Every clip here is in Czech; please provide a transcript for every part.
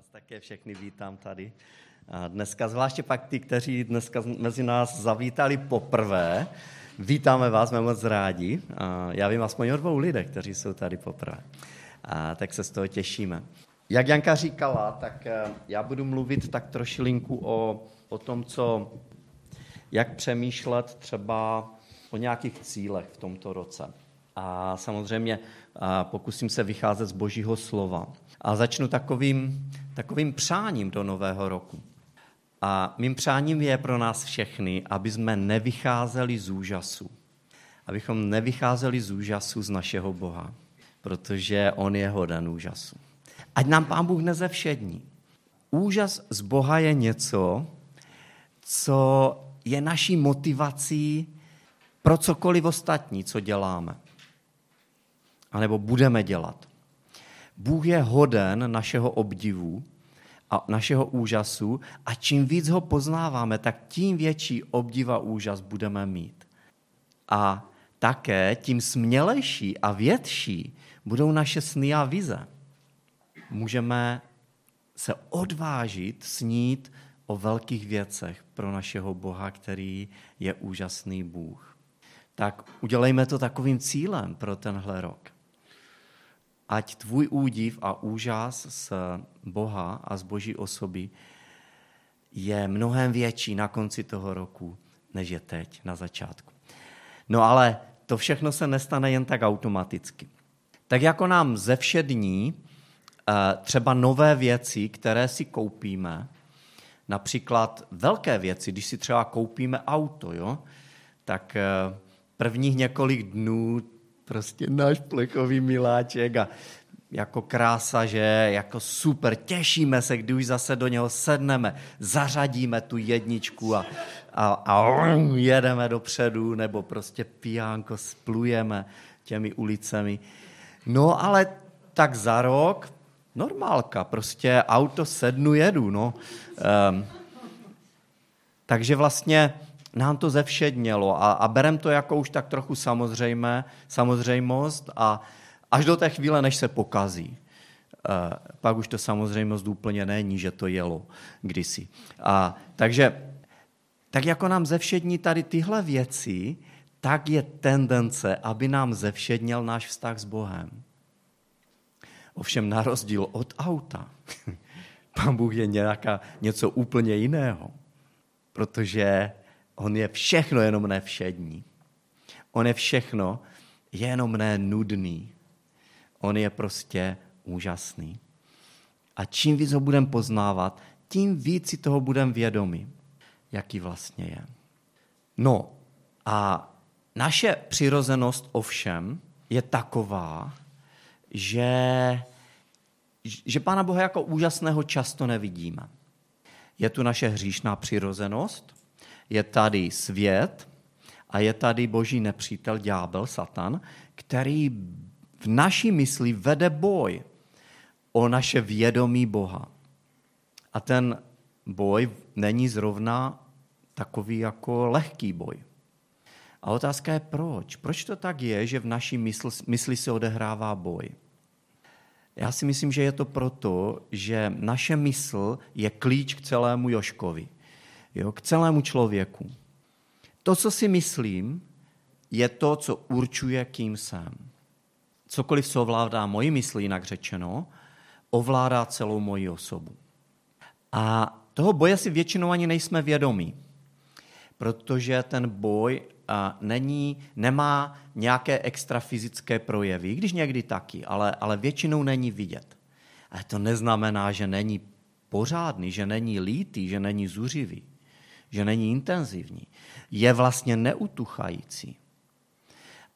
vás také všechny vítám tady. A dneska, zvláště pak ty, kteří dneska mezi nás zavítali poprvé, vítáme vás, jsme moc rádi. A já vím aspoň o dvou lidech, kteří jsou tady poprvé. A tak se z toho těšíme. Jak Janka říkala, tak eh, já budu mluvit tak trošilinku o, o tom, co, jak přemýšlet třeba o nějakých cílech v tomto roce. A samozřejmě pokusím se vycházet z božího slova. A začnu takovým, takovým přáním do nového roku. A mým přáním je pro nás všechny, aby jsme nevycházeli z úžasu. Abychom nevycházeli z úžasu z našeho Boha, protože On je hoden úžasu. Ať nám Pán Bůh nezevšední. Úžas z Boha je něco, co je naší motivací pro cokoliv ostatní, co děláme. A nebo budeme dělat. Bůh je hoden našeho obdivu a našeho úžasu a čím víc ho poznáváme, tak tím větší obdiv a úžas budeme mít. A také tím smělejší a větší budou naše sny a vize. Můžeme se odvážit snít o velkých věcech pro našeho Boha, který je úžasný Bůh. Tak udělejme to takovým cílem pro tenhle rok ať tvůj údiv a úžas z Boha a z Boží osoby je mnohem větší na konci toho roku, než je teď, na začátku. No ale to všechno se nestane jen tak automaticky. Tak jako nám ze všední eh, třeba nové věci, které si koupíme, například velké věci, když si třeba koupíme auto, jo, tak eh, prvních několik dnů prostě náš plechový miláček a jako krása, že jako super, těšíme se, kdy už zase do něho sedneme, zařadíme tu jedničku a, a, a jedeme dopředu, nebo prostě pijánko splujeme těmi ulicemi. No ale tak za rok normálka, prostě auto sednu, jedu, no. Um, takže vlastně nám to zevšednělo a, a berem to jako už tak trochu samozřejmé, samozřejmost a až do té chvíle, než se pokazí. Uh, pak už to samozřejmost úplně není, že to jelo kdysi. A, takže tak jako nám zevšední tady tyhle věci, tak je tendence, aby nám zevšedněl náš vztah s Bohem. Ovšem na rozdíl od auta, Pán Bůh je nějaká, něco úplně jiného, protože On je všechno jenom ne všední. On je všechno jenom ne nudný. On je prostě úžasný. A čím víc ho budeme poznávat, tím víc si toho budeme vědomi, jaký vlastně je. No a naše přirozenost ovšem je taková, že, že Pána Boha jako úžasného často nevidíme. Je tu naše hříšná přirozenost, je tady svět a je tady boží nepřítel, ďábel, satan, který v naší mysli vede boj o naše vědomí Boha. A ten boj není zrovna takový jako lehký boj. A otázka je proč. Proč to tak je, že v naší mysli, mysli se odehrává boj? Já si myslím, že je to proto, že naše mysl je klíč k celému Joškovi jo, k celému člověku. To, co si myslím, je to, co určuje, kým jsem. Cokoliv, co ovládá moji mysli, jinak řečeno, ovládá celou moji osobu. A toho boje si většinou ani nejsme vědomí, protože ten boj a není, nemá nějaké extra fyzické projevy, když někdy taky, ale, ale většinou není vidět. Ale to neznamená, že není pořádný, že není lítý, že není zuřivý že není intenzivní, je vlastně neutuchající.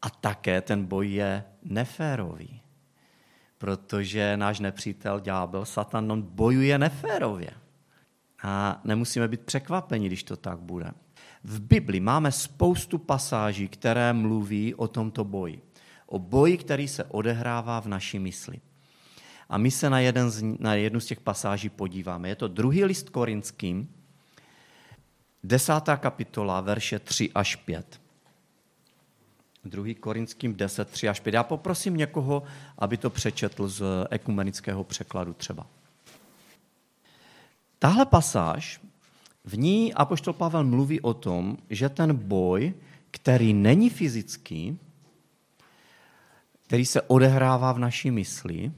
A také ten boj je neférový, protože náš nepřítel, ďábel, satan, on bojuje neférově. A nemusíme být překvapeni, když to tak bude. V Bibli máme spoustu pasáží, které mluví o tomto boji. O boji, který se odehrává v naší mysli. A my se na, jeden z, na jednu z těch pasáží podíváme. Je to druhý list korinským, Desátá kapitola, verše 3 až 5. Druhý Korinským 10, 3 až 5. Já poprosím někoho, aby to přečetl z ekumenického překladu třeba. tahle pasáž, v ní Apoštol Pavel mluví o tom, že ten boj, který není fyzický, který se odehrává v naší mysli,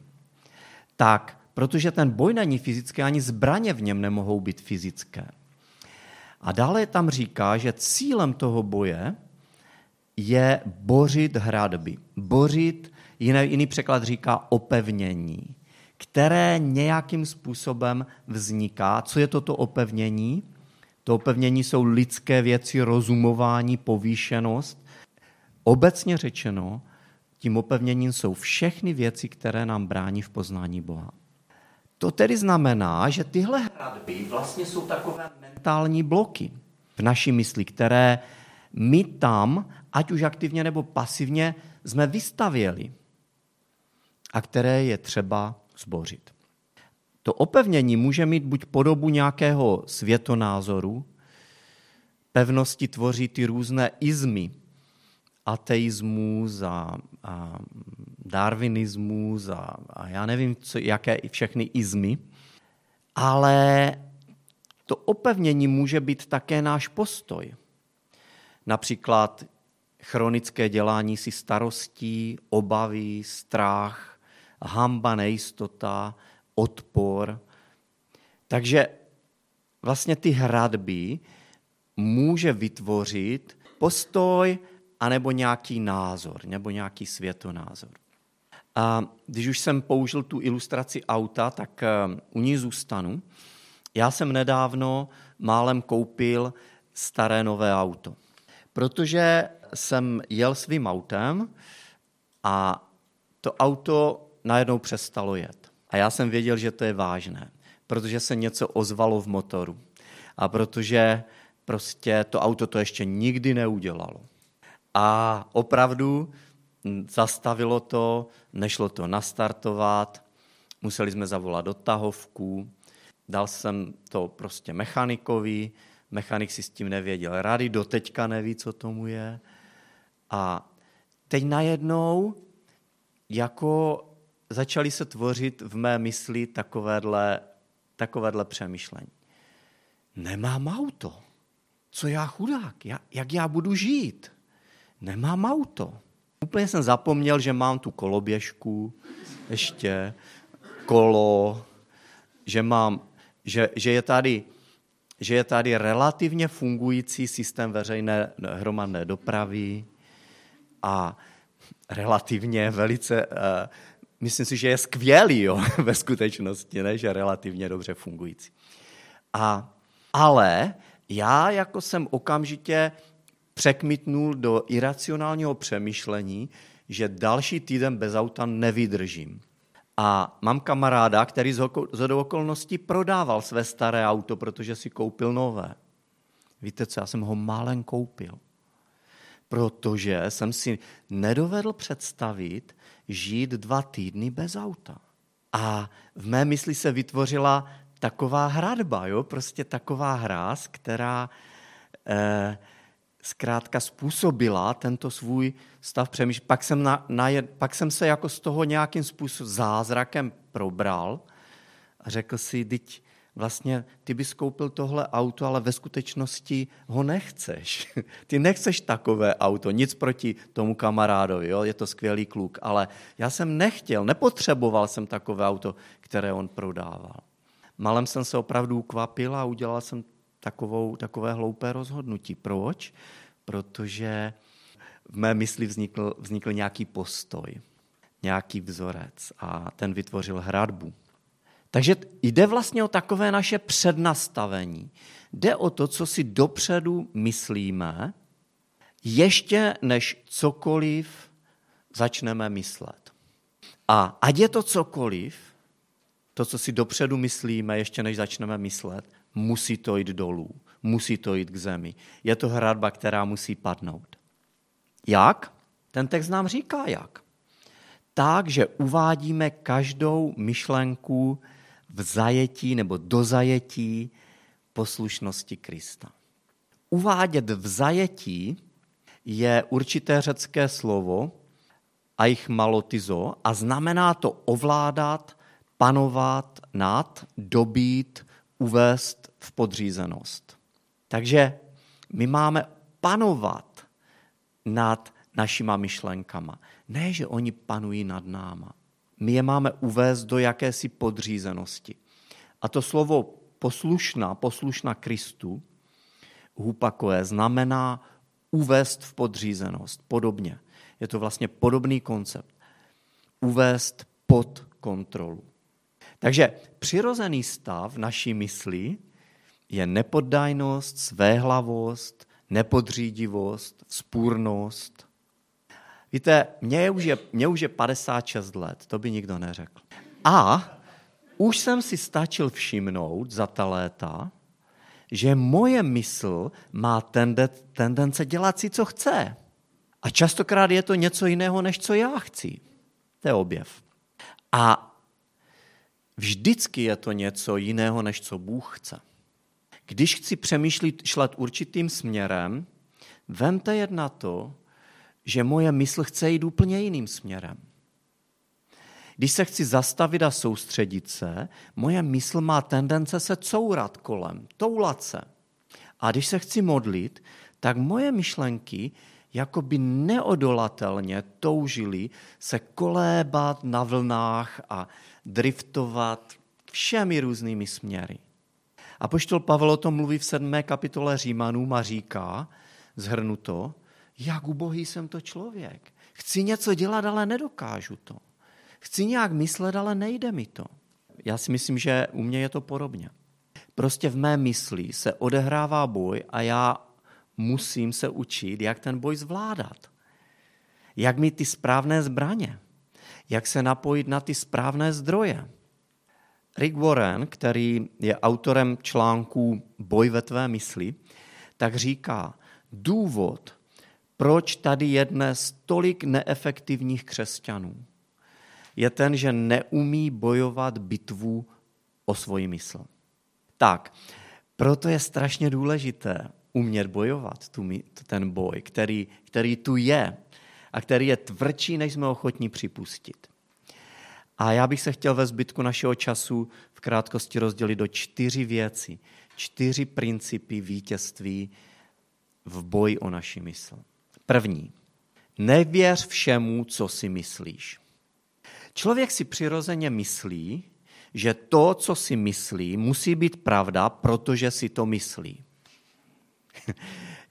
tak protože ten boj není fyzický, ani zbraně v něm nemohou být fyzické. A dále tam říká, že cílem toho boje je bořit hradby. Bořit, jiný, jiný překlad říká opevnění, které nějakým způsobem vzniká. Co je toto opevnění? To opevnění jsou lidské věci, rozumování, povýšenost. Obecně řečeno, tím opevněním jsou všechny věci, které nám brání v poznání Boha. To tedy znamená, že tyhle hradby vlastně jsou takové mentální bloky v naší mysli, které my tam, ať už aktivně nebo pasivně, jsme vystavěli a které je třeba zbořit. To opevnění může mít buď podobu nějakého světonázoru, pevnosti tvoří ty různé izmy, ateismus a, a darwinismus a, a já nevím, co, jaké všechny izmy, ale to opevnění může být také náš postoj. Například chronické dělání si starostí, obavy, strach, hamba, nejistota, odpor. Takže vlastně ty hradby může vytvořit postoj anebo nějaký názor, nebo nějaký světonázor. A když už jsem použil tu ilustraci auta, tak eh, u ní zůstanu. Já jsem nedávno málem koupil staré nové auto, protože jsem jel svým autem a to auto najednou přestalo jet. A já jsem věděl, že to je vážné, protože se něco ozvalo v motoru a protože prostě to auto to ještě nikdy neudělalo. A opravdu zastavilo to, nešlo to nastartovat, museli jsme zavolat dotahovku, dal jsem to prostě mechanikovi, mechanik si s tím nevěděl rady, doteďka neví, co tomu je. A teď najednou jako začaly se tvořit v mé mysli takovéhle, takovéhle přemýšlení. Nemám auto. Co já chudák? Jak já budu žít? Nemám auto. Úplně jsem zapomněl, že mám tu koloběžku, ještě kolo, že, mám, že, že, je tady, že je tady relativně fungující systém veřejné hromadné dopravy a relativně velice, uh, myslím si, že je skvělý jo, ve skutečnosti, ne, že relativně dobře fungující. A, ale já jako jsem okamžitě překmitnul do iracionálního přemýšlení, že další týden bez auta nevydržím. A mám kamaráda, který z do okolností prodával své staré auto, protože si koupil nové. Víte co, já jsem ho málem koupil. Protože jsem si nedovedl představit žít dva týdny bez auta. A v mé mysli se vytvořila taková hradba, jo? prostě taková hráz, která eh, zkrátka způsobila tento svůj stav přemýšlení. Pak jsem, pak jsem se jako z toho nějakým způsobem zázrakem probral a řekl si, teď vlastně ty bys koupil tohle auto, ale ve skutečnosti ho nechceš. Ty nechceš takové auto, nic proti tomu kamarádovi, jo? je to skvělý kluk, ale já jsem nechtěl, nepotřeboval jsem takové auto, které on prodával. Malem jsem se opravdu ukvapil a udělal jsem takovou, takové hloupé rozhodnutí. Proč? Protože v mé mysli vznikl, vznikl nějaký postoj, nějaký vzorec a ten vytvořil hradbu. Takže jde vlastně o takové naše přednastavení. Jde o to, co si dopředu myslíme, ještě než cokoliv začneme myslet. A ať je to cokoliv, to, co si dopředu myslíme, ještě než začneme myslet, musí to jít dolů, musí to jít k zemi. Je to hradba, která musí padnout. Jak? Ten text nám říká jak. Tak, že uvádíme každou myšlenku v zajetí nebo do zajetí poslušnosti Krista. Uvádět v zajetí je určité řecké slovo, aichmalotizo, a znamená to ovládat, panovat nad, dobít, uvést v podřízenost. Takže my máme panovat nad našima myšlenkama. Ne, že oni panují nad náma. My je máme uvést do jakési podřízenosti. A to slovo poslušná, poslušná Kristu, hupakoje, znamená uvést v podřízenost. Podobně. Je to vlastně podobný koncept. Uvést pod kontrolu. Takže přirozený stav naší mysli je nepoddajnost, svéhlavost, nepodřídivost, spůrnost. Víte, mě už, je, mě už je 56 let, to by nikdo neřekl. A už jsem si stačil všimnout za ta léta, že moje mysl má tendence dělat si, co chce. A častokrát je to něco jiného, než co já chci. To je objev. A vždycky je to něco jiného, než co Bůh chce. Když chci přemýšlet určitým směrem, vemte jedna to, že moje mysl chce jít úplně jiným směrem. Když se chci zastavit a soustředit se, moje mysl má tendence se courat kolem, toulat se. A když se chci modlit, tak moje myšlenky jakoby neodolatelně toužili se kolébat na vlnách a driftovat všemi různými směry. A poštol Pavel o tom mluví v sedmé kapitole Římanům a říká, zhrnuto, jak ubohý jsem to člověk. Chci něco dělat, ale nedokážu to. Chci nějak myslet, ale nejde mi to. Já si myslím, že u mě je to podobně. Prostě v mé mysli se odehrává boj a já musím se učit, jak ten boj zvládat. Jak mít ty správné zbraně. Jak se napojit na ty správné zdroje. Rick Warren, který je autorem článku Boj ve tvé mysli, tak říká, důvod, proč tady je dnes tolik neefektivních křesťanů, je ten, že neumí bojovat bitvu o svoji mysl. Tak, proto je strašně důležité umět bojovat tu, ten boj, který, který tu je a který je tvrdší, než jsme ochotní připustit. A já bych se chtěl ve zbytku našeho času v krátkosti rozdělit do čtyři věci, čtyři principy vítězství v boji o naši mysl. První. Nevěř všemu, co si myslíš. Člověk si přirozeně myslí, že to, co si myslí, musí být pravda, protože si to myslí.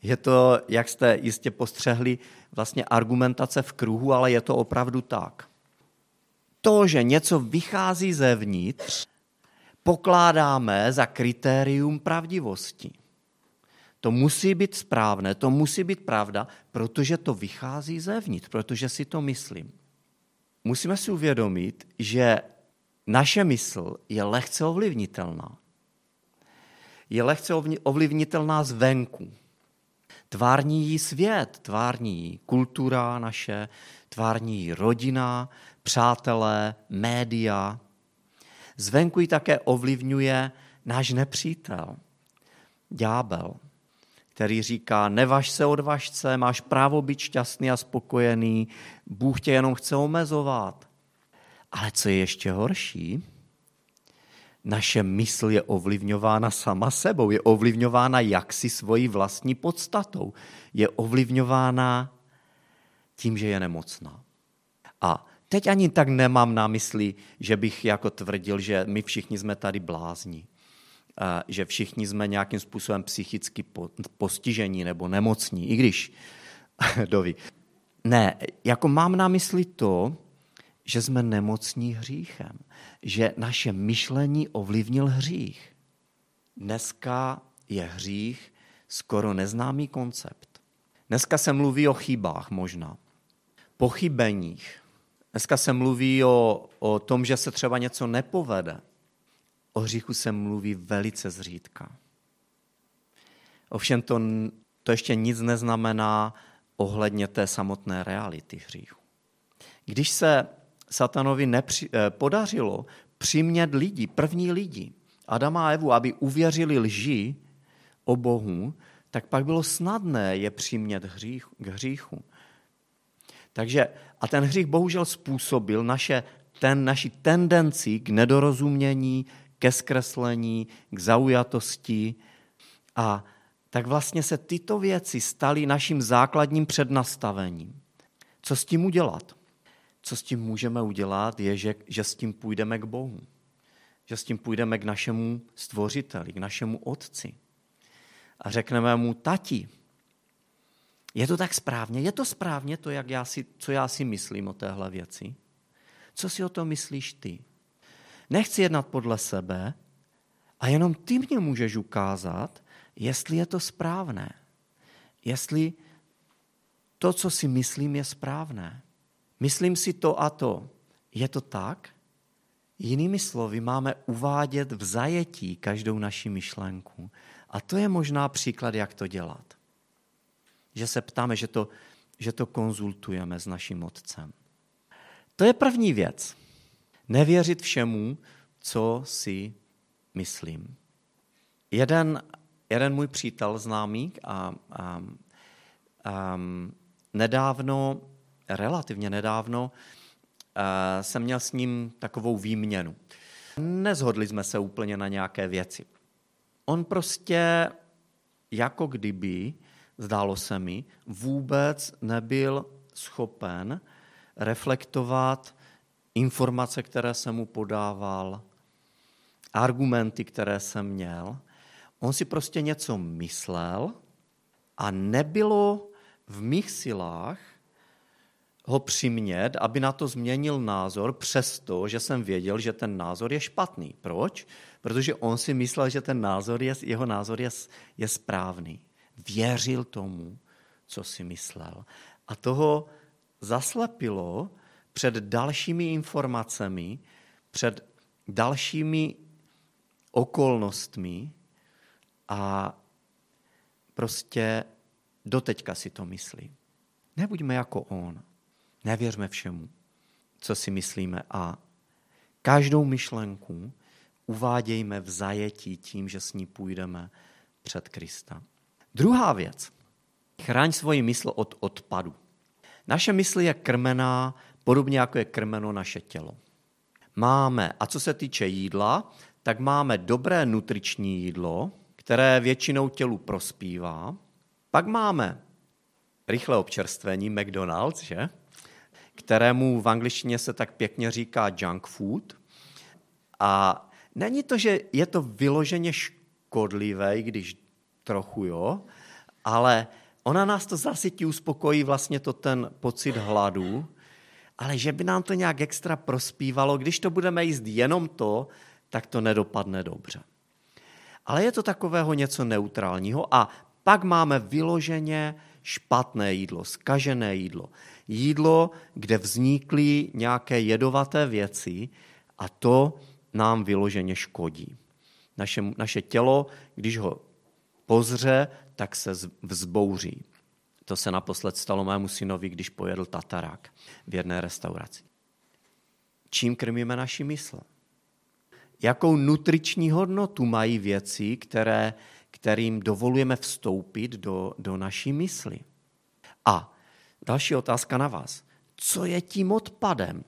Je to, jak jste jistě postřehli, vlastně argumentace v kruhu, ale je to opravdu tak. To, že něco vychází zevnitř, pokládáme za kritérium pravdivosti. To musí být správné, to musí být pravda, protože to vychází zevnitř, protože si to myslím musíme si uvědomit, že naše mysl je lehce ovlivnitelná. Je lehce ovlivnitelná zvenku. Tvární jí svět, tvární jí kultura naše, tvární jí rodina, přátelé, média. Zvenku ji také ovlivňuje náš nepřítel, ďábel který říká, nevaž se odvažce, máš právo být šťastný a spokojený, Bůh tě jenom chce omezovat. Ale co je ještě horší, naše mysl je ovlivňována sama sebou, je ovlivňována jaksi svojí vlastní podstatou, je ovlivňována tím, že je nemocná. A teď ani tak nemám na mysli, že bych jako tvrdil, že my všichni jsme tady blázni že všichni jsme nějakým způsobem psychicky postižení nebo nemocní, i když, doví. Ne, jako mám na mysli to, že jsme nemocní hříchem, že naše myšlení ovlivnil hřích. Dneska je hřích skoro neznámý koncept. Dneska se mluví o chybách možná, pochybeních. Dneska se mluví o, o tom, že se třeba něco nepovede, o hříchu se mluví velice zřídka. Ovšem to, to ještě nic neznamená ohledně té samotné reality hříchu. Když se satanovi nepři, eh, podařilo přimět lidi, první lidi, Adama a Evu, aby uvěřili lži o Bohu, tak pak bylo snadné je přimět hřích, k hříchu. Takže, a ten hřích bohužel způsobil naše, ten, naši tendenci k nedorozumění, ke zkreslení, k zaujatosti a tak vlastně se tyto věci staly naším základním přednastavením. Co s tím udělat? Co s tím můžeme udělat, je, že, že s tím půjdeme k Bohu. Že s tím půjdeme k našemu stvořiteli, k našemu otci. A řekneme mu, tati, je to tak správně? Je to správně to, jak já si, co já si myslím o téhle věci? Co si o tom myslíš ty? Nechci jednat podle sebe a jenom ty mě můžeš ukázat, jestli je to správné. Jestli to, co si myslím, je správné. Myslím si to a to. Je to tak? Jinými slovy, máme uvádět v zajetí každou naši myšlenku. A to je možná příklad, jak to dělat. Že se ptáme, že to, že to konzultujeme s naším otcem. To je první věc. Nevěřit všemu, co si myslím. Jeden, jeden můj přítel známý a, a, a nedávno, relativně nedávno, a, jsem měl s ním takovou výměnu. Nezhodli jsme se úplně na nějaké věci. On prostě jako kdyby, zdálo se mi, vůbec nebyl schopen reflektovat informace, které jsem mu podával, argumenty, které jsem měl. On si prostě něco myslel a nebylo v mých silách ho přimět, aby na to změnil názor, přesto, že jsem věděl, že ten názor je špatný. Proč? Protože on si myslel, že ten názor je, jeho názor je, je správný. Věřil tomu, co si myslel. A toho zaslepilo před dalšími informacemi, před dalšími okolnostmi a prostě doteďka si to myslí. Nebuďme jako on. Nevěřme všemu, co si myslíme a každou myšlenku uvádějme v zajetí tím, že s ní půjdeme před Krista. Druhá věc. Chraň svoji mysl od odpadu. Naše mysl je krmená podobně jako je krmeno naše tělo. Máme, a co se týče jídla, tak máme dobré nutriční jídlo, které většinou tělu prospívá. Pak máme rychlé občerstvení, McDonald's, že? kterému v angličtině se tak pěkně říká junk food. A není to, že je to vyloženě škodlivé, když trochu jo, ale ona nás to zasytí, uspokojí vlastně to ten pocit hladu, ale že by nám to nějak extra prospívalo, když to budeme jíst jenom to, tak to nedopadne dobře. Ale je to takového něco neutrálního a pak máme vyloženě špatné jídlo, skažené jídlo. Jídlo, kde vznikly nějaké jedovaté věci a to nám vyloženě škodí. Naše, naše tělo, když ho pozře, tak se vzbouří. To se naposled stalo mému synovi, když pojedl tatarák v jedné restauraci. Čím krmíme naši mysl? Jakou nutriční hodnotu mají věci, které, kterým dovolujeme vstoupit do, do naší mysli? A další otázka na vás. Co je tím odpadem?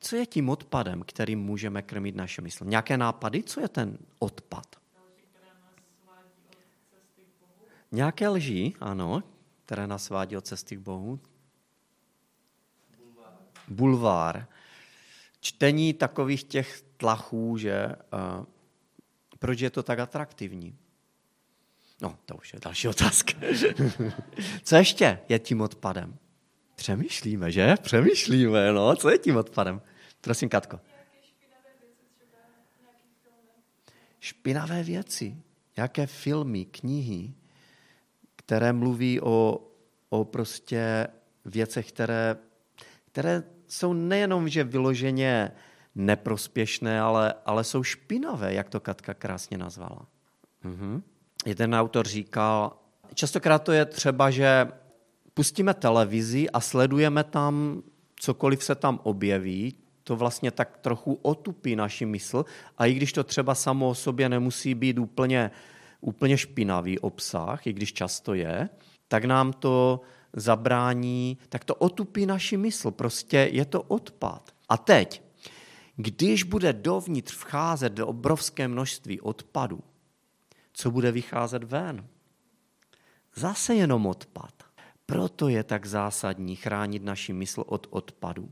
Co je tím odpadem, kterým můžeme krmit naše mysl? Nějaké nápady? Co je ten odpad? Nějaké lži, ano, které nás vádí od cesty k Bohu. Bulvár. Bulvár. Čtení takových těch tlachů, že uh, proč je to tak atraktivní? No, to už je další otázka. Co ještě je tím odpadem? Přemýšlíme, že? Přemýšlíme, no. Co je tím odpadem? Prosím, Katko. Špinavé věci. Jaké filmy, knihy, které mluví o, o prostě věcech, které, které jsou nejenom, že vyloženě neprospěšné, ale, ale jsou špinavé, jak to Katka krásně nazvala. Mhm. Jeden autor říkal, častokrát to je třeba, že pustíme televizi a sledujeme tam cokoliv se tam objeví, to vlastně tak trochu otupí naši mysl a i když to třeba samo o sobě nemusí být úplně úplně špinavý obsah, i když často je, tak nám to zabrání, tak to otupí naši mysl. Prostě je to odpad. A teď, Když bude dovnitř vcházet do obrovské množství odpadu, co bude vycházet ven? Zase jenom odpad. Proto je tak zásadní chránit naši mysl od odpadu.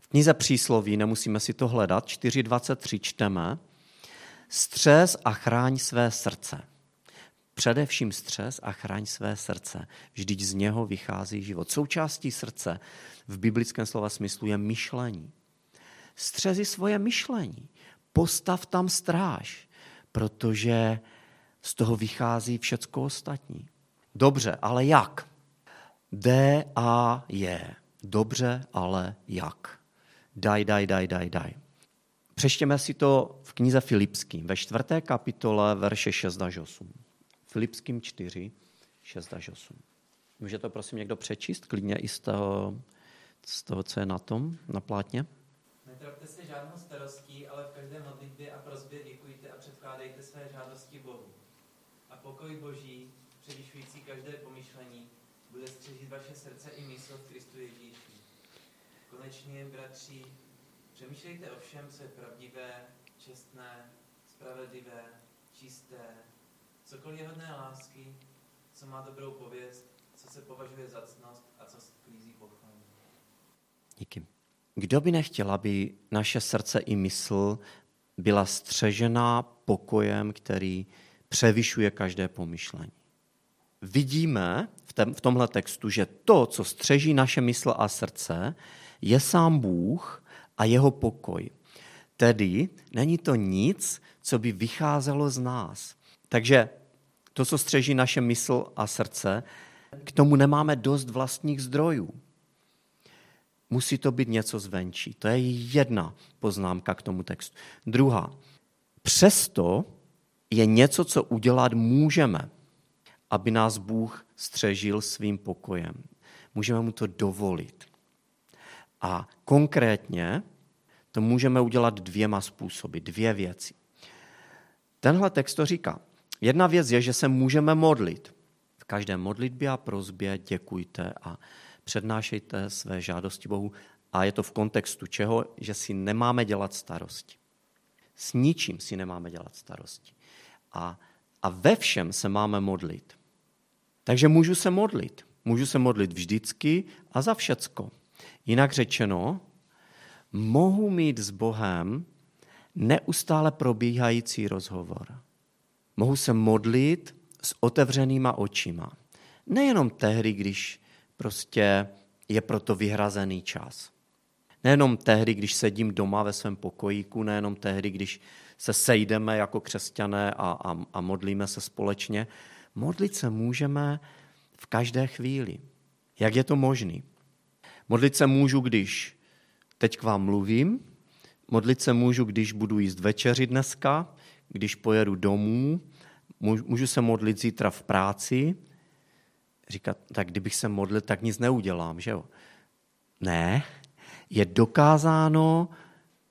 V knize přísloví, nemusíme si to hledat, 4.23 čteme, střes a chráň své srdce. Především střes a chraň své srdce. Vždyť z něho vychází život. Součástí srdce v biblickém slova smyslu je myšlení. Střezi svoje myšlení. Postav tam stráž, protože z toho vychází všecko ostatní. Dobře, ale jak? D, A, je. Dobře, ale jak? Daj, daj, daj, daj, daj. Přeštěme si to v knize Filipským, ve čtvrté kapitole, verše 6 až 8. Filipským 4, 6 až 8. Může to prosím někdo přečíst, klidně i z toho, z toho, co je na tom, na plátně? Netrapte se žádnou starostí, ale v každé modlitbě a prozbě děkujte a předkládejte své žádosti Bohu. A pokoj Boží, převyšující každé pomyšlení, bude střežit vaše srdce i mysl v Kristu Ježíši. Konečně, bratři, přemýšlejte o všem, co je pravdivé, čestné, spravedlivé, čisté, cokoliv je hodné lásky, co má dobrou pověst, co se považuje za cnost a co sklízí pochvalu. Díky. Kdo by nechtěl, aby naše srdce i mysl byla střežená pokojem, který převyšuje každé pomyšlení? Vidíme v, v tomhle textu, že to, co střeží naše mysl a srdce, je sám Bůh a jeho pokoj. Tedy není to nic, co by vycházelo z nás. Takže to, co střeží naše mysl a srdce, k tomu nemáme dost vlastních zdrojů. Musí to být něco zvenčí. To je jedna poznámka k tomu textu. Druhá. Přesto je něco, co udělat můžeme, aby nás Bůh střežil svým pokojem. Můžeme mu to dovolit. A konkrétně to můžeme udělat dvěma způsoby, dvě věci. Tenhle text to říká. Jedna věc je, že se můžeme modlit. V každé modlitbě a prozbě děkujte a přednášejte své žádosti Bohu. A je to v kontextu čeho? Že si nemáme dělat starosti. S ničím si nemáme dělat starosti. A, a ve všem se máme modlit. Takže můžu se modlit. Můžu se modlit vždycky a za všecko. Jinak řečeno, mohu mít s Bohem neustále probíhající rozhovor. Mohu se modlit s otevřenýma očima. Nejenom tehdy, když prostě je proto vyhrazený čas. Nejenom tehdy, když sedím doma ve svém pokojíku, nejenom tehdy, když se sejdeme jako křesťané a, a, a modlíme se společně. Modlit se můžeme v každé chvíli. Jak je to možné? Modlit se můžu, když teď k vám mluvím, modlit se můžu, když budu jíst večeři dneska, když pojedu domů, můžu se modlit zítra v práci, říkat, tak kdybych se modlil, tak nic neudělám, že jo? Ne, je dokázáno,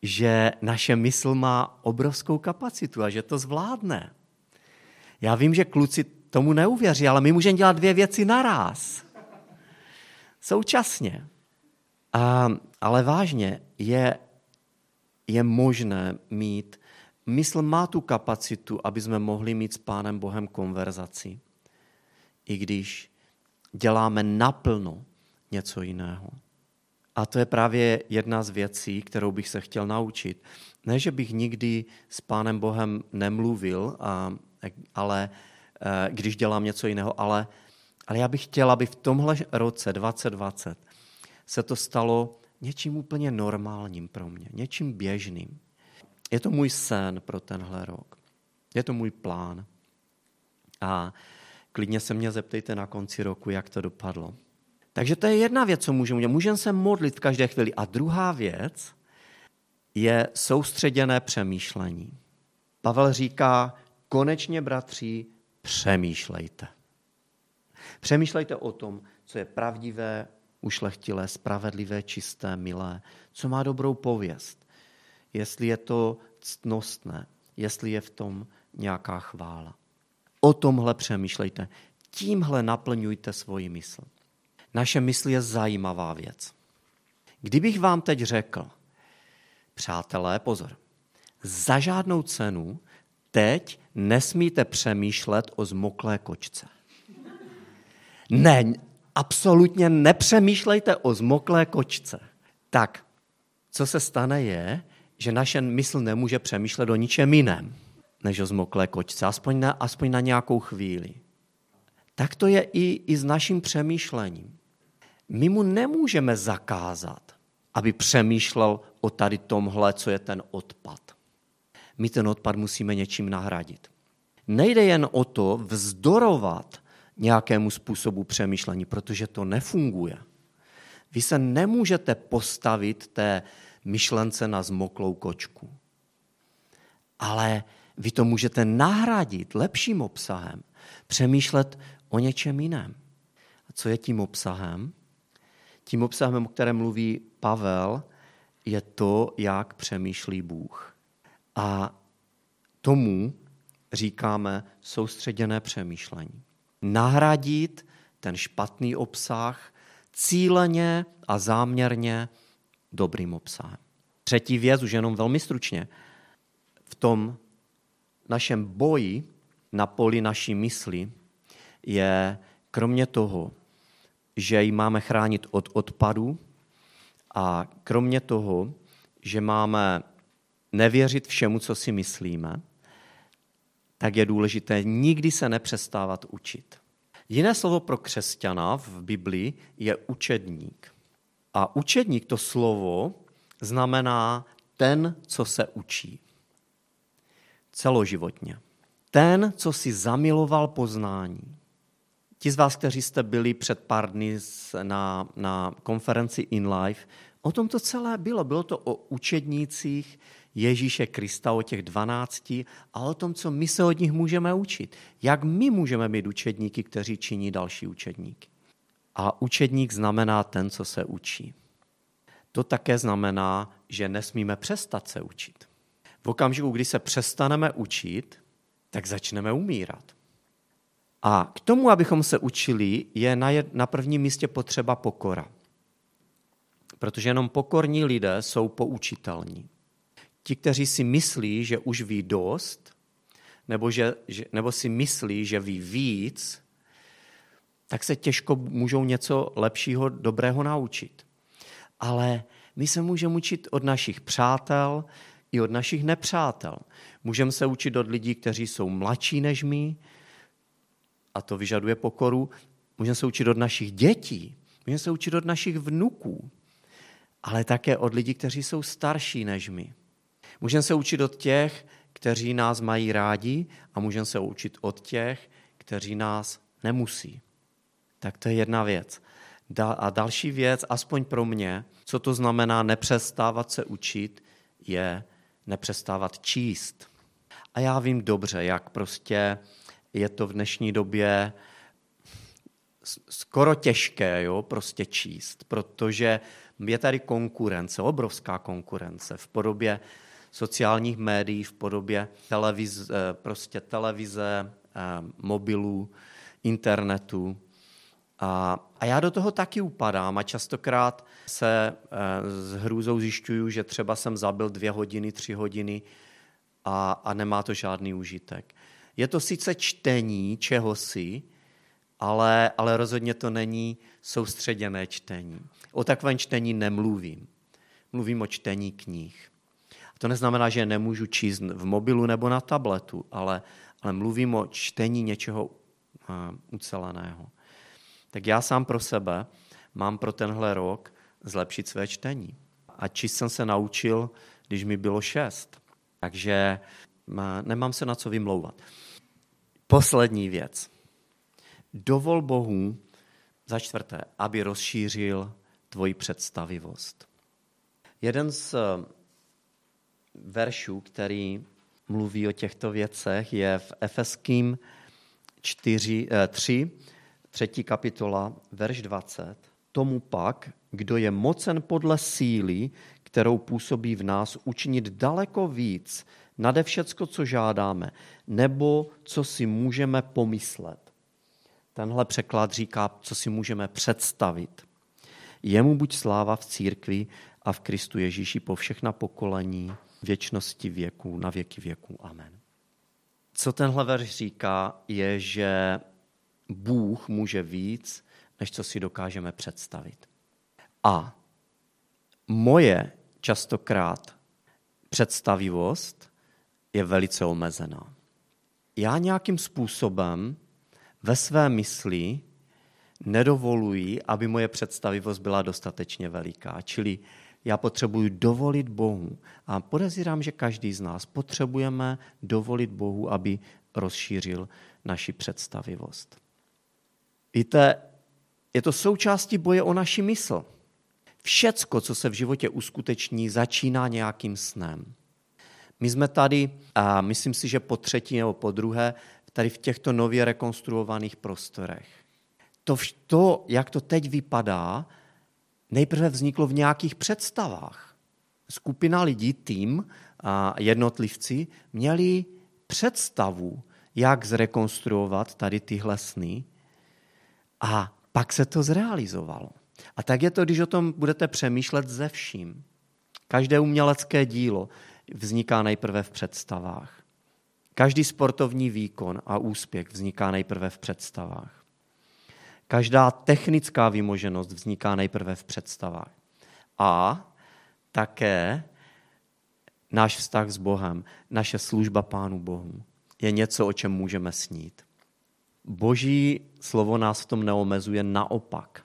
že naše mysl má obrovskou kapacitu a že to zvládne. Já vím, že kluci tomu neuvěří, ale my můžeme dělat dvě věci naraz. Současně. A, ale vážně, je, je možné mít, mysl má tu kapacitu, aby jsme mohli mít s Pánem Bohem konverzaci, i když děláme naplno něco jiného. A to je právě jedna z věcí, kterou bych se chtěl naučit. Ne, že bych nikdy s Pánem Bohem nemluvil, ale eh, když dělám něco jiného, ale, ale já bych chtěl, aby v tomhle roce 2020 se to stalo něčím úplně normálním pro mě, něčím běžným. Je to můj sen pro tenhle rok. Je to můj plán. A klidně se mě zeptejte na konci roku, jak to dopadlo. Takže to je jedna věc, co můžeme udělat. Můžeme se modlit v každé chvíli. A druhá věc je soustředěné přemýšlení. Pavel říká, konečně, bratři, přemýšlejte. Přemýšlejte o tom, co je pravdivé, ušlechtilé, spravedlivé, čisté, milé, co má dobrou pověst, jestli je to ctnostné, jestli je v tom nějaká chvála. O tomhle přemýšlejte. Tímhle naplňujte svoji mysl. Naše mysl je zajímavá věc. Kdybych vám teď řekl, Přátelé, pozor. Za žádnou cenu teď nesmíte přemýšlet o zmoklé kočce. Ne, absolutně nepřemýšlejte o zmoklé kočce. Tak, co se stane je, že naše mysl nemůže přemýšlet o ničem jiném, než o zmoklé kočce, aspoň na, aspoň na nějakou chvíli. Tak to je i, i s naším přemýšlením. My mu nemůžeme zakázat, aby přemýšlel o tady tomhle, co je ten odpad. My ten odpad musíme něčím nahradit. Nejde jen o to vzdorovat nějakému způsobu přemýšlení, protože to nefunguje. Vy se nemůžete postavit té myšlence na zmoklou kočku. Ale vy to můžete nahradit lepším obsahem, přemýšlet o něčem jiném. A co je tím obsahem? Tím obsahem, o kterém mluví Pavel, je to, jak přemýšlí Bůh. A tomu říkáme soustředěné přemýšlení. Nahradit ten špatný obsah cíleně a záměrně dobrým obsahem. Třetí věc, už jenom velmi stručně. V tom našem boji na poli naší mysli je kromě toho, že ji máme chránit od odpadu a kromě toho, že máme nevěřit všemu, co si myslíme, tak je důležité nikdy se nepřestávat učit. Jiné slovo pro křesťana v Biblii je učedník. A učedník to slovo znamená ten, co se učí. Celoživotně. Ten, co si zamiloval poznání. Ti z vás, kteří jste byli před pár dny na, na konferenci In Life, o tom to celé bylo. Bylo to o učednících Ježíše Krista, o těch dvanácti a o tom, co my se od nich můžeme učit. Jak my můžeme být učedníky, kteří činí další učedníky. A učedník znamená ten, co se učí. To také znamená, že nesmíme přestat se učit. V okamžiku, kdy se přestaneme učit, tak začneme umírat. A k tomu, abychom se učili, je na, na prvním místě potřeba pokora. Protože jenom pokorní lidé jsou poučitelní. Ti, kteří si myslí, že už ví dost, nebo, že, že, nebo si myslí, že ví víc, tak se těžko můžou něco lepšího, dobrého naučit. Ale my se můžeme učit od našich přátel i od našich nepřátel. Můžeme se učit od lidí, kteří jsou mladší než my, a to vyžaduje pokoru. Můžeme se učit od našich dětí, můžeme se učit od našich vnuků, ale také od lidí, kteří jsou starší než my. Můžeme se učit od těch, kteří nás mají rádi a můžeme se učit od těch, kteří nás nemusí. Tak to je jedna věc. A další věc, aspoň pro mě, co to znamená nepřestávat se učit, je nepřestávat číst. A já vím dobře, jak prostě je to v dnešní době skoro těžké jo, prostě číst, protože je tady konkurence, obrovská konkurence v podobě sociálních médií, v podobě televize, eh, prostě televize, eh, mobilů, internetu. A, a já do toho taky upadám a častokrát se eh, s hrůzou zjišťuju, že třeba jsem zabil dvě hodiny, tři hodiny a, a nemá to žádný užitek. Je to sice čtení čehosi, ale, ale rozhodně to není soustředěné čtení. O takovém čtení nemluvím. Mluvím o čtení knih. To neznamená, že nemůžu číst v mobilu nebo na tabletu, ale, ale mluvím o čtení něčeho uh, uceleného. Tak já sám pro sebe mám pro tenhle rok zlepšit své čtení. A číst jsem se naučil, když mi bylo šest. Takže nemám se na co vymlouvat. Poslední věc. Dovol Bohu, za čtvrté, aby rozšířil tvoji představivost. Jeden z eh, veršů, který mluví o těchto věcech, je v Efeským 4, 3, 3. kapitola, verš 20. Tomu pak, kdo je mocen podle síly, kterou působí v nás, učinit daleko víc, nade všecko, co žádáme, nebo co si můžeme pomyslet. Tenhle překlad říká, co si můžeme představit. Jemu buď sláva v církvi a v Kristu Ježíši po všechna pokolení, věčnosti věků, na věky věků. Amen. Co tenhle verš říká, je, že Bůh může víc, než co si dokážeme představit. A moje častokrát představivost je velice omezená. Já nějakým způsobem ve své mysli nedovoluji, aby moje představivost byla dostatečně veliká. Čili já potřebuji dovolit Bohu. A podezírám, že každý z nás potřebujeme dovolit Bohu, aby rozšířil naši představivost. Víte, je to součástí boje o naši mysl. Všecko, co se v životě uskuteční, začíná nějakým snem. My jsme tady, a myslím si, že po třetí nebo po druhé, tady v těchto nově rekonstruovaných prostorech. To, to, jak to teď vypadá, nejprve vzniklo v nějakých představách. Skupina lidí, tým a jednotlivci měli představu, jak zrekonstruovat tady tyhle sny a pak se to zrealizovalo. A tak je to, když o tom budete přemýšlet ze vším. Každé umělecké dílo vzniká nejprve v představách. Každý sportovní výkon a úspěch vzniká nejprve v představách. Každá technická vymoženost vzniká nejprve v představách. A také náš vztah s Bohem, naše služba Pánu Bohu je něco, o čem můžeme snít. Boží slovo nás v tom neomezuje, naopak.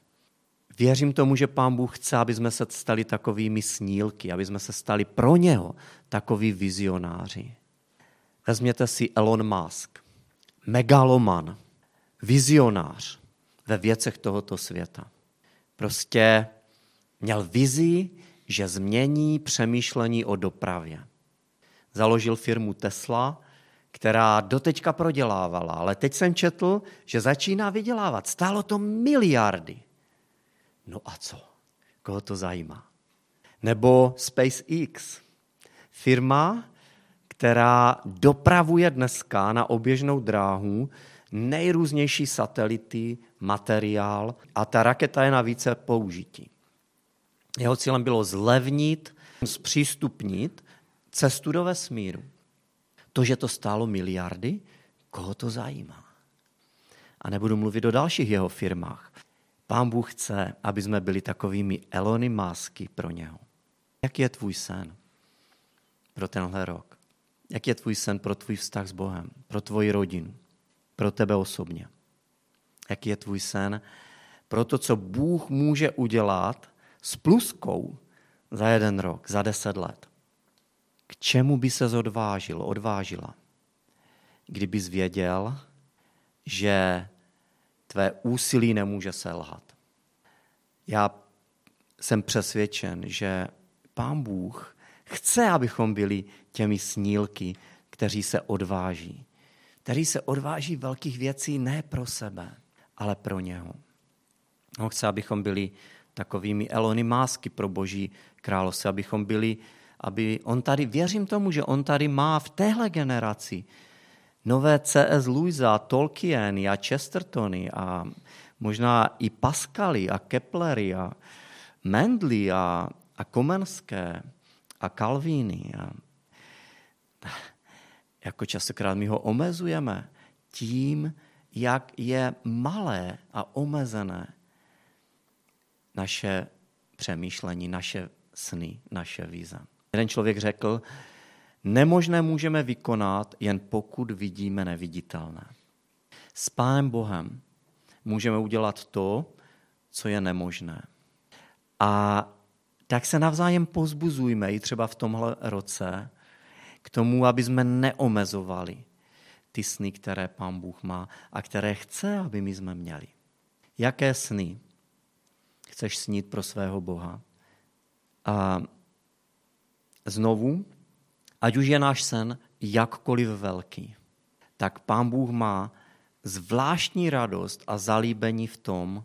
Věřím tomu, že Pán Bůh chce, aby jsme se stali takovými snílky, aby jsme se stali pro něho takový vizionáři. Vezměte si Elon Musk, megaloman, vizionář ve věcech tohoto světa. Prostě měl vizi, že změní přemýšlení o dopravě. Založil firmu Tesla, která doteďka prodělávala, ale teď jsem četl, že začíná vydělávat. Stálo to miliardy. No a co? Koho to zajímá? Nebo SpaceX, firma, která dopravuje dneska na oběžnou dráhu nejrůznější satelity, materiál a ta raketa je na více použití. Jeho cílem bylo zlevnit, zpřístupnit cestu do vesmíru. To, že to stálo miliardy, koho to zajímá? A nebudu mluvit o dalších jeho firmách. Pán Bůh chce, aby jsme byli takovými Elony Másky pro něho. Jaký je tvůj sen pro tenhle rok? Jaký je tvůj sen pro tvůj vztah s Bohem, pro tvoji rodinu, pro tebe osobně? Jaký je tvůj sen pro to, co Bůh může udělat s pluskou za jeden rok, za deset let? K čemu by se odvážil, odvážila, kdybys věděl, že tvé úsilí nemůže selhat. Já jsem přesvědčen, že Pán Bůh chce, abychom byli těmi snílky, kteří se odváží. Kteří se odváží velkých věcí ne pro sebe, ale pro něho. On chce, abychom byli takovými Elony Másky pro boží království, abychom byli, aby on tady, věřím tomu, že on tady má v téhle generaci nové C.S. Louisa, Tolkien a Chestertony a možná i Pascali a Keplery a Mendley a, a Komenské a Calviny. A, jako častokrát my ho omezujeme tím, jak je malé a omezené naše přemýšlení, naše sny, naše vize. Jeden člověk řekl, Nemožné můžeme vykonat, jen pokud vidíme neviditelné. S Pánem Bohem můžeme udělat to, co je nemožné. A tak se navzájem pozbuzujme i třeba v tomhle roce k tomu, aby jsme neomezovali ty sny, které Pán Bůh má a které chce, aby my jsme měli. Jaké sny chceš snít pro svého Boha? A znovu ať už je náš sen jakkoliv velký, tak Pán Bůh má zvláštní radost a zalíbení v tom,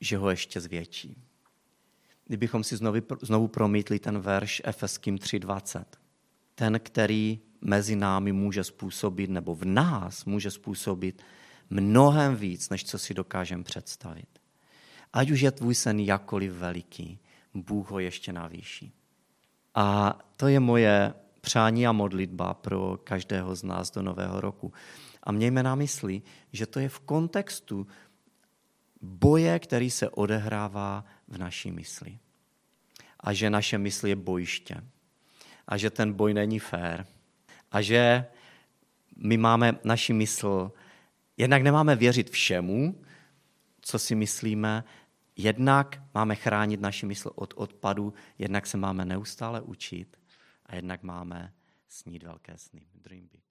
že ho ještě zvětší. Kdybychom si znovu, znovu promítli ten verš Efeským 3.20. Ten, který mezi námi může způsobit, nebo v nás může způsobit mnohem víc, než co si dokážeme představit. Ať už je tvůj sen jakkoliv veliký, Bůh ho ještě navýší. A to je moje přání a modlitba pro každého z nás do nového roku. A mějme na mysli, že to je v kontextu boje, který se odehrává v naší mysli. A že naše mysl je bojiště. A že ten boj není fér. A že my máme naši mysl, jednak nemáme věřit všemu, co si myslíme, jednak máme chránit naši mysl od odpadu, jednak se máme neustále učit a jednak máme snít velké sny. Dream big.